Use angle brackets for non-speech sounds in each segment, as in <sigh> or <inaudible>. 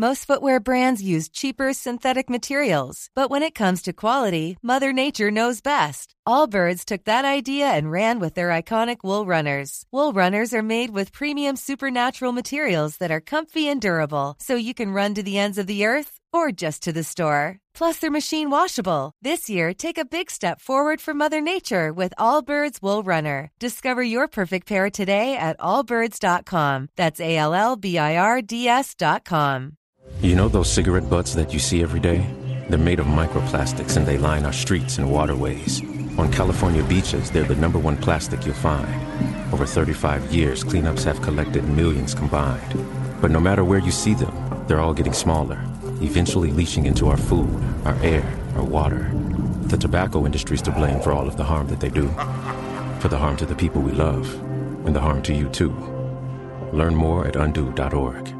Most footwear brands use cheaper synthetic materials, but when it comes to quality, Mother Nature knows best. Allbirds took that idea and ran with their iconic wool runners. Wool runners are made with premium supernatural materials that are comfy and durable, so you can run to the ends of the earth or just to the store. Plus, they're machine washable. This year, take a big step forward for Mother Nature with Allbirds Wool Runner. Discover your perfect pair today at allbirds.com. That's A L L B I R D S.com. You know those cigarette butts that you see every day? They're made of microplastics and they line our streets and waterways. On California beaches, they're the number one plastic you'll find. Over 35 years, cleanups have collected millions combined. But no matter where you see them, they're all getting smaller eventually leaching into our food, our air, our water. The tobacco industry is to blame for all of the harm that they do, for the harm to the people we love, and the harm to you too. Learn more at undo.org.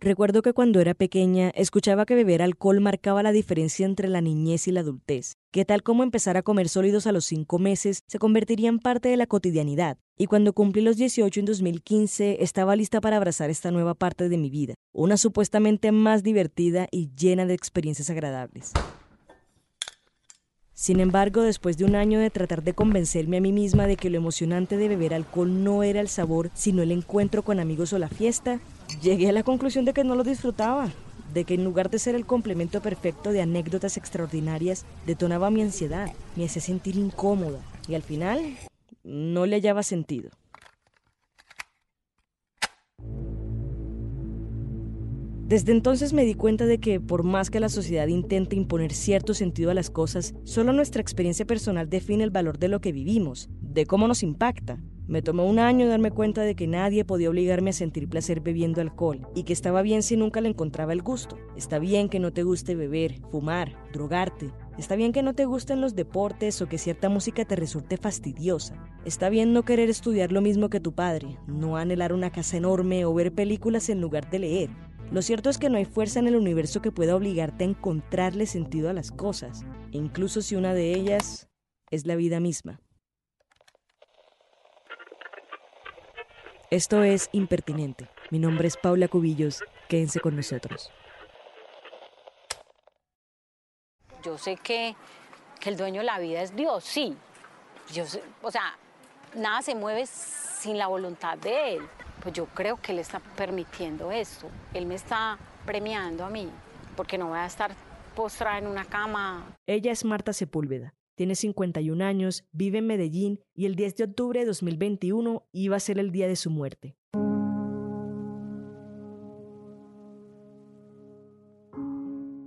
Recuerdo que cuando era pequeña escuchaba que beber alcohol marcaba la diferencia entre la niñez y la adultez, que tal como empezar a comer sólidos a los cinco meses se convertiría en parte de la cotidianidad, y cuando cumplí los 18 en 2015 estaba lista para abrazar esta nueva parte de mi vida, una supuestamente más divertida y llena de experiencias agradables. Sin embargo, después de un año de tratar de convencerme a mí misma de que lo emocionante de beber alcohol no era el sabor, sino el encuentro con amigos o la fiesta, llegué a la conclusión de que no lo disfrutaba, de que en lugar de ser el complemento perfecto de anécdotas extraordinarias, detonaba mi ansiedad, me hacía sentir incómoda y al final no le hallaba sentido. Desde entonces me di cuenta de que por más que la sociedad intente imponer cierto sentido a las cosas, solo nuestra experiencia personal define el valor de lo que vivimos, de cómo nos impacta. Me tomó un año darme cuenta de que nadie podía obligarme a sentir placer bebiendo alcohol y que estaba bien si nunca le encontraba el gusto. Está bien que no te guste beber, fumar, drogarte. Está bien que no te gusten los deportes o que cierta música te resulte fastidiosa. Está bien no querer estudiar lo mismo que tu padre, no anhelar una casa enorme o ver películas en lugar de leer. Lo cierto es que no hay fuerza en el universo que pueda obligarte a encontrarle sentido a las cosas, incluso si una de ellas es la vida misma. Esto es Impertinente. Mi nombre es Paula Cubillos. Quédense con nosotros. Yo sé que, que el dueño de la vida es Dios, sí. Yo sé, o sea, nada se mueve sin la voluntad de Él. Pues yo creo que Él está permitiendo esto. Él me está premiando a mí, porque no voy a estar postrada en una cama. Ella es Marta Sepúlveda. Tiene 51 años, vive en Medellín y el 10 de octubre de 2021 iba a ser el día de su muerte.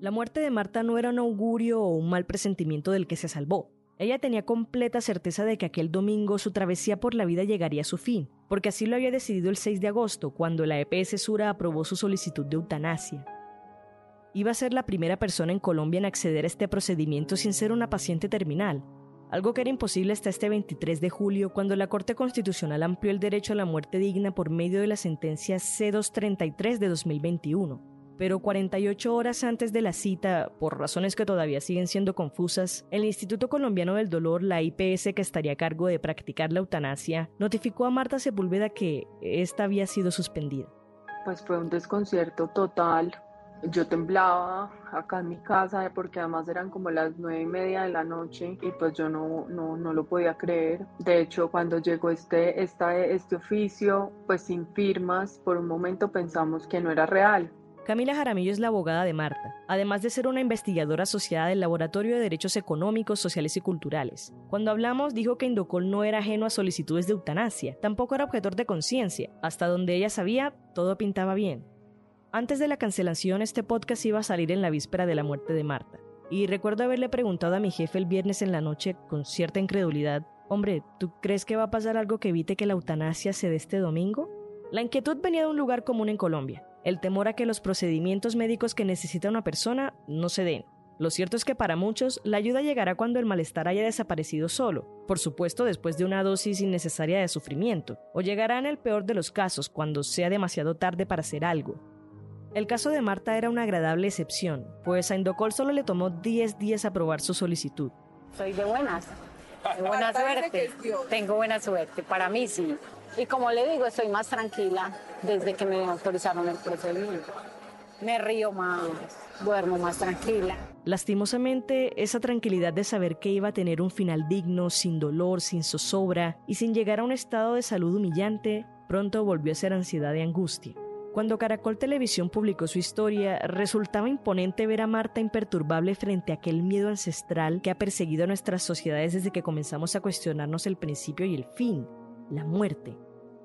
La muerte de Marta no era un augurio o un mal presentimiento del que se salvó. Ella tenía completa certeza de que aquel domingo su travesía por la vida llegaría a su fin, porque así lo había decidido el 6 de agosto, cuando la EPS Sura aprobó su solicitud de eutanasia. Iba a ser la primera persona en Colombia en acceder a este procedimiento sin ser una paciente terminal, algo que era imposible hasta este 23 de julio, cuando la Corte Constitucional amplió el derecho a la muerte digna por medio de la sentencia C-233 de 2021 pero 48 horas antes de la cita, por razones que todavía siguen siendo confusas, el Instituto Colombiano del Dolor, la IPS que estaría a cargo de practicar la eutanasia, notificó a Marta Sepúlveda que esta había sido suspendida. Pues fue un desconcierto total. Yo temblaba acá en mi casa porque además eran como las nueve y media de la noche y pues yo no, no, no lo podía creer. De hecho, cuando llegó este, esta, este oficio, pues sin firmas, por un momento pensamos que no era real Camila Jaramillo es la abogada de Marta, además de ser una investigadora asociada del Laboratorio de Derechos Económicos, Sociales y Culturales. Cuando hablamos, dijo que Indocol no era ajeno a solicitudes de eutanasia, tampoco era objetor de conciencia. Hasta donde ella sabía, todo pintaba bien. Antes de la cancelación, este podcast iba a salir en la víspera de la muerte de Marta. Y recuerdo haberle preguntado a mi jefe el viernes en la noche, con cierta incredulidad, Hombre, ¿tú crees que va a pasar algo que evite que la eutanasia se dé este domingo? La inquietud venía de un lugar común en Colombia el temor a que los procedimientos médicos que necesita una persona no se den. Lo cierto es que para muchos la ayuda llegará cuando el malestar haya desaparecido solo, por supuesto después de una dosis innecesaria de sufrimiento, o llegará en el peor de los casos cuando sea demasiado tarde para hacer algo. El caso de Marta era una agradable excepción, pues a Indocol solo le tomó 10 días aprobar su solicitud. Soy de buenas, de <laughs> buena suerte, tengo buena suerte, para mí sí. Y como le digo, estoy más tranquila desde que me autorizaron el procedimiento. Me río más, duermo más tranquila. Lastimosamente, esa tranquilidad de saber que iba a tener un final digno, sin dolor, sin zozobra y sin llegar a un estado de salud humillante, pronto volvió a ser ansiedad y angustia. Cuando Caracol Televisión publicó su historia, resultaba imponente ver a Marta imperturbable frente a aquel miedo ancestral que ha perseguido a nuestras sociedades desde que comenzamos a cuestionarnos el principio y el fin, la muerte.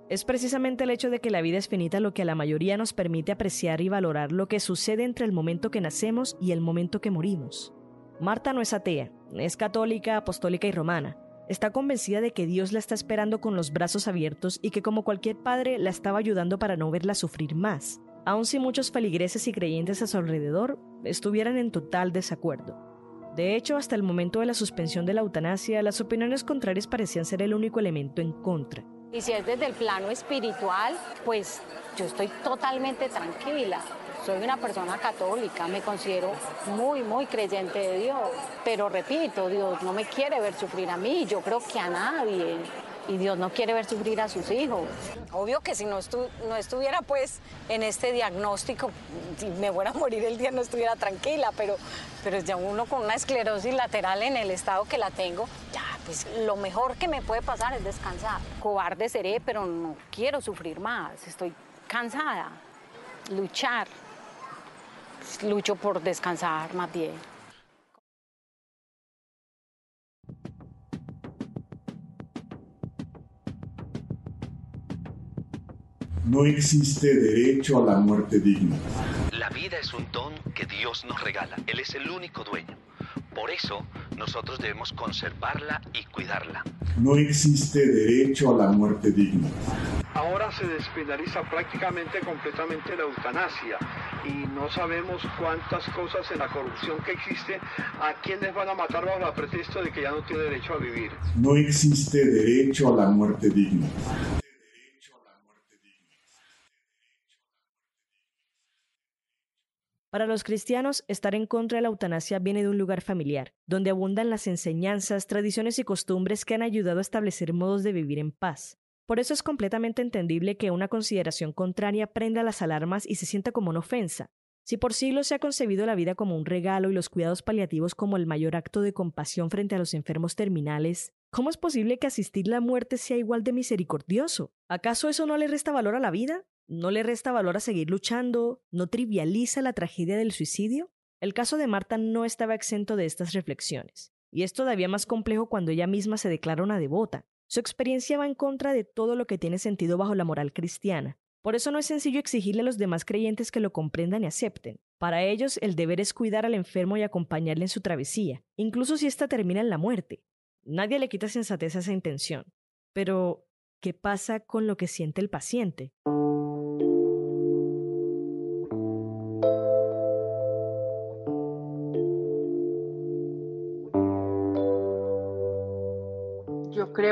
Es precisamente el hecho de que la vida es finita lo que a la mayoría nos permite apreciar y valorar lo que sucede entre el momento que nacemos y el momento que morimos. Marta no es atea, es católica, apostólica y romana. Está convencida de que Dios la está esperando con los brazos abiertos y que como cualquier padre la estaba ayudando para no verla sufrir más, aun si muchos feligreses y creyentes a su alrededor estuvieran en total desacuerdo. De hecho, hasta el momento de la suspensión de la eutanasia, las opiniones contrarias parecían ser el único elemento en contra. Y si es desde el plano espiritual, pues yo estoy totalmente tranquila. Soy una persona católica, me considero muy, muy creyente de Dios. Pero repito, Dios no me quiere ver sufrir a mí, yo creo que a nadie. Y Dios no quiere ver sufrir a sus hijos. Obvio que si no, estuviera pues en este diagnóstico, si me fuera a morir el día no estuviera tranquila, pero, pero ya uno con una esclerosis lateral en el estado que la tengo, ya pues lo mejor que me puede pasar es descansar. Cobarde seré, pero no quiero sufrir más, estoy cansada. Luchar, lucho por descansar más bien. No existe derecho a la muerte digna. La vida es un don que Dios nos regala. Él es el único dueño. Por eso nosotros debemos conservarla y cuidarla. No existe derecho a la muerte digna. Ahora se despenaliza prácticamente completamente la eutanasia y no sabemos cuántas cosas en la corrupción que existe a quienes van a matar bajo el pretexto de que ya no tiene derecho a vivir. No existe derecho a la muerte digna. Para los cristianos, estar en contra de la eutanasia viene de un lugar familiar, donde abundan las enseñanzas, tradiciones y costumbres que han ayudado a establecer modos de vivir en paz. Por eso es completamente entendible que una consideración contraria prenda las alarmas y se sienta como una ofensa. Si por siglos se ha concebido la vida como un regalo y los cuidados paliativos como el mayor acto de compasión frente a los enfermos terminales, ¿cómo es posible que asistir la muerte sea igual de misericordioso? ¿Acaso eso no le resta valor a la vida? no le resta valor a seguir luchando, no trivializa la tragedia del suicidio. El caso de Marta no estaba exento de estas reflexiones, y es todavía más complejo cuando ella misma se declara una devota. Su experiencia va en contra de todo lo que tiene sentido bajo la moral cristiana. Por eso no es sencillo exigirle a los demás creyentes que lo comprendan y acepten. Para ellos el deber es cuidar al enfermo y acompañarle en su travesía, incluso si ésta termina en la muerte. Nadie le quita sensatez a esa intención. Pero, ¿qué pasa con lo que siente el paciente?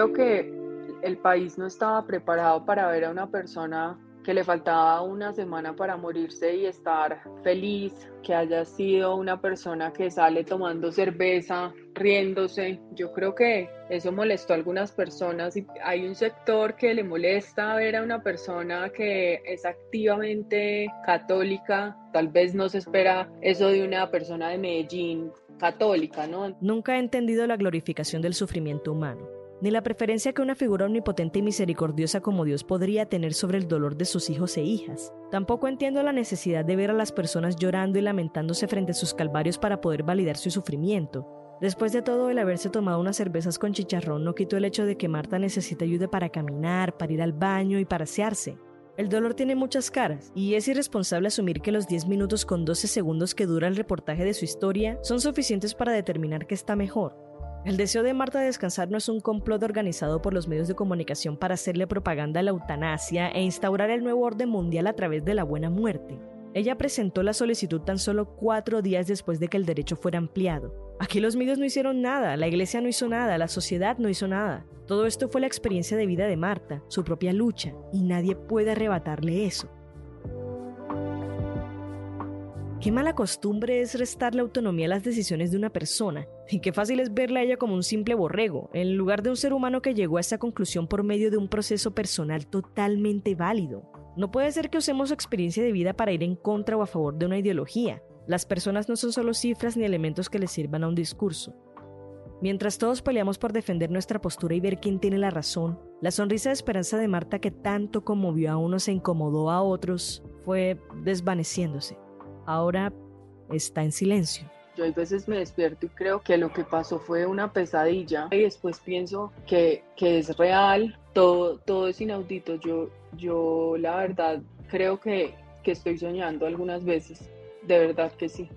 Creo que el país no estaba preparado para ver a una persona que le faltaba una semana para morirse y estar feliz, que haya sido una persona que sale tomando cerveza, riéndose. Yo creo que eso molestó a algunas personas y hay un sector que le molesta ver a una persona que es activamente católica. Tal vez no se espera eso de una persona de Medellín católica, ¿no? Nunca he entendido la glorificación del sufrimiento humano ni la preferencia que una figura omnipotente y misericordiosa como Dios podría tener sobre el dolor de sus hijos e hijas. Tampoco entiendo la necesidad de ver a las personas llorando y lamentándose frente a sus calvarios para poder validar su sufrimiento. Después de todo, el haberse tomado unas cervezas con chicharrón no quitó el hecho de que Marta necesita ayuda para caminar, para ir al baño y para asearse. El dolor tiene muchas caras, y es irresponsable asumir que los 10 minutos con 12 segundos que dura el reportaje de su historia son suficientes para determinar que está mejor. El deseo de Marta de descansar no es un complot organizado por los medios de comunicación para hacerle propaganda a la eutanasia e instaurar el nuevo orden mundial a través de la buena muerte. Ella presentó la solicitud tan solo cuatro días después de que el derecho fuera ampliado. Aquí los medios no hicieron nada, la iglesia no hizo nada, la sociedad no hizo nada. Todo esto fue la experiencia de vida de Marta, su propia lucha, y nadie puede arrebatarle eso. Qué mala costumbre es restar la autonomía a las decisiones de una persona, y qué fácil es verla a ella como un simple borrego, en lugar de un ser humano que llegó a esa conclusión por medio de un proceso personal totalmente válido. No puede ser que usemos su experiencia de vida para ir en contra o a favor de una ideología. Las personas no son solo cifras ni elementos que le sirvan a un discurso. Mientras todos peleamos por defender nuestra postura y ver quién tiene la razón, la sonrisa de esperanza de Marta que tanto conmovió a unos e incomodó a otros fue desvaneciéndose ahora está en silencio. Yo a veces me despierto y creo que lo que pasó fue una pesadilla y después pienso que, es real, todo, todo es inaudito. Yo, yo la verdad creo que, que estoy soñando algunas veces, de verdad que sí.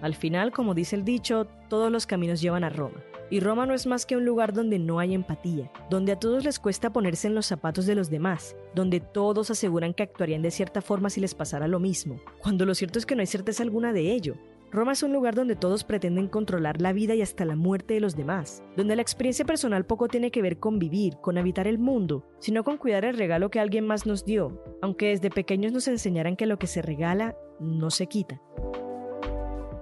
Al final, como dice el dicho, todos los caminos llevan a Roma. Y Roma no es más que un lugar donde no hay empatía, donde a todos les cuesta ponerse en los zapatos de los demás, donde todos aseguran que actuarían de cierta forma si les pasara lo mismo, cuando lo cierto es que no hay certeza alguna de ello. Roma es un lugar donde todos pretenden controlar la vida y hasta la muerte de los demás, donde la experiencia personal poco tiene que ver con vivir, con habitar el mundo, sino con cuidar el regalo que alguien más nos dio, aunque desde pequeños nos enseñaran que lo que se regala no se quita.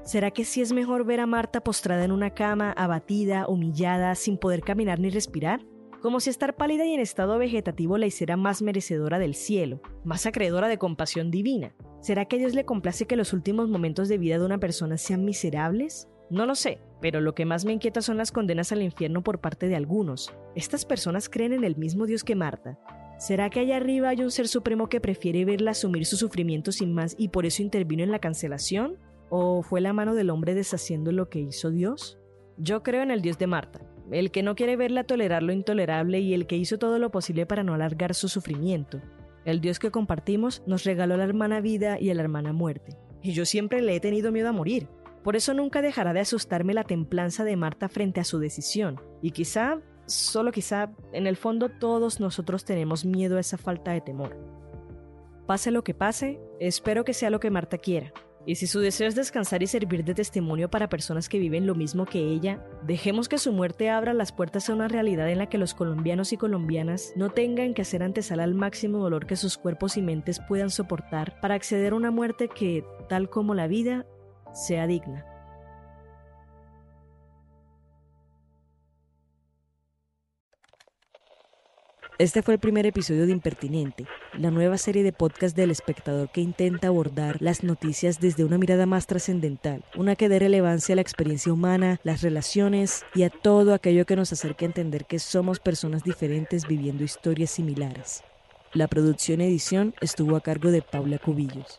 ¿Será que sí es mejor ver a Marta postrada en una cama, abatida, humillada, sin poder caminar ni respirar? Como si estar pálida y en estado vegetativo la hiciera más merecedora del cielo, más acreedora de compasión divina. ¿Será que a Dios le complace que los últimos momentos de vida de una persona sean miserables? No lo sé, pero lo que más me inquieta son las condenas al infierno por parte de algunos. ¿Estas personas creen en el mismo Dios que Marta? ¿Será que allá arriba hay un ser supremo que prefiere verla asumir su sufrimiento sin más y por eso intervino en la cancelación? ¿O fue la mano del hombre deshaciendo lo que hizo Dios? Yo creo en el Dios de Marta, el que no quiere verla tolerar lo intolerable y el que hizo todo lo posible para no alargar su sufrimiento. El Dios que compartimos nos regaló la hermana vida y a la hermana muerte. Y yo siempre le he tenido miedo a morir. Por eso nunca dejará de asustarme la templanza de Marta frente a su decisión. Y quizá, solo quizá, en el fondo todos nosotros tenemos miedo a esa falta de temor. Pase lo que pase, espero que sea lo que Marta quiera, y si su deseo es descansar y servir de testimonio para personas que viven lo mismo que ella, dejemos que su muerte abra las puertas a una realidad en la que los colombianos y colombianas no tengan que hacer antesala al máximo dolor que sus cuerpos y mentes puedan soportar para acceder a una muerte que, tal como la vida, sea digna. Este fue el primer episodio de Impertinente, la nueva serie de podcast del espectador que intenta abordar las noticias desde una mirada más trascendental, una que dé relevancia a la experiencia humana, las relaciones y a todo aquello que nos acerque a entender que somos personas diferentes viviendo historias similares. La producción y edición estuvo a cargo de Paula Cubillos.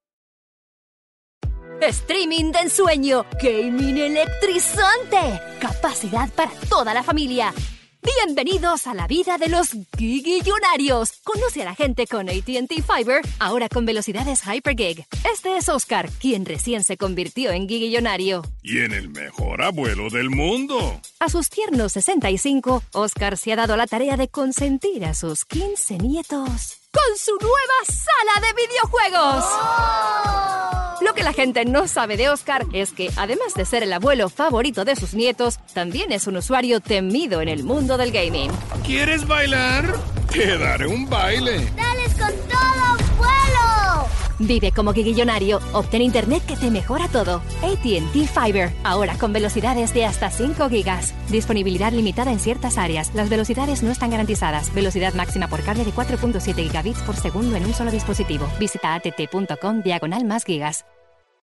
Streaming de ensueño, gaming electrizante, capacidad para toda la familia. Bienvenidos a la vida de los gigillonarios. Conoce a la gente con ATT Fiber, ahora con velocidades Hypergig. Este es Oscar, quien recién se convirtió en gigillonario. Y en el mejor abuelo del mundo. A sus tiernos 65, Oscar se ha dado la tarea de consentir a sus 15 nietos con su nueva sala de videojuegos. ¡Oh! Lo que la gente no sabe de Oscar es que, además de ser el abuelo favorito de sus nietos, también es un usuario temido en el mundo del gaming. ¿Quieres bailar? Te daré un baile. Vive como guiguillonario. Obtén internet que te mejora todo. ATT Fiber. Ahora con velocidades de hasta 5 gigas. Disponibilidad limitada en ciertas áreas. Las velocidades no están garantizadas. Velocidad máxima por cable de 4.7 gigabits por segundo en un solo dispositivo. Visita att.com diagonal más gigas.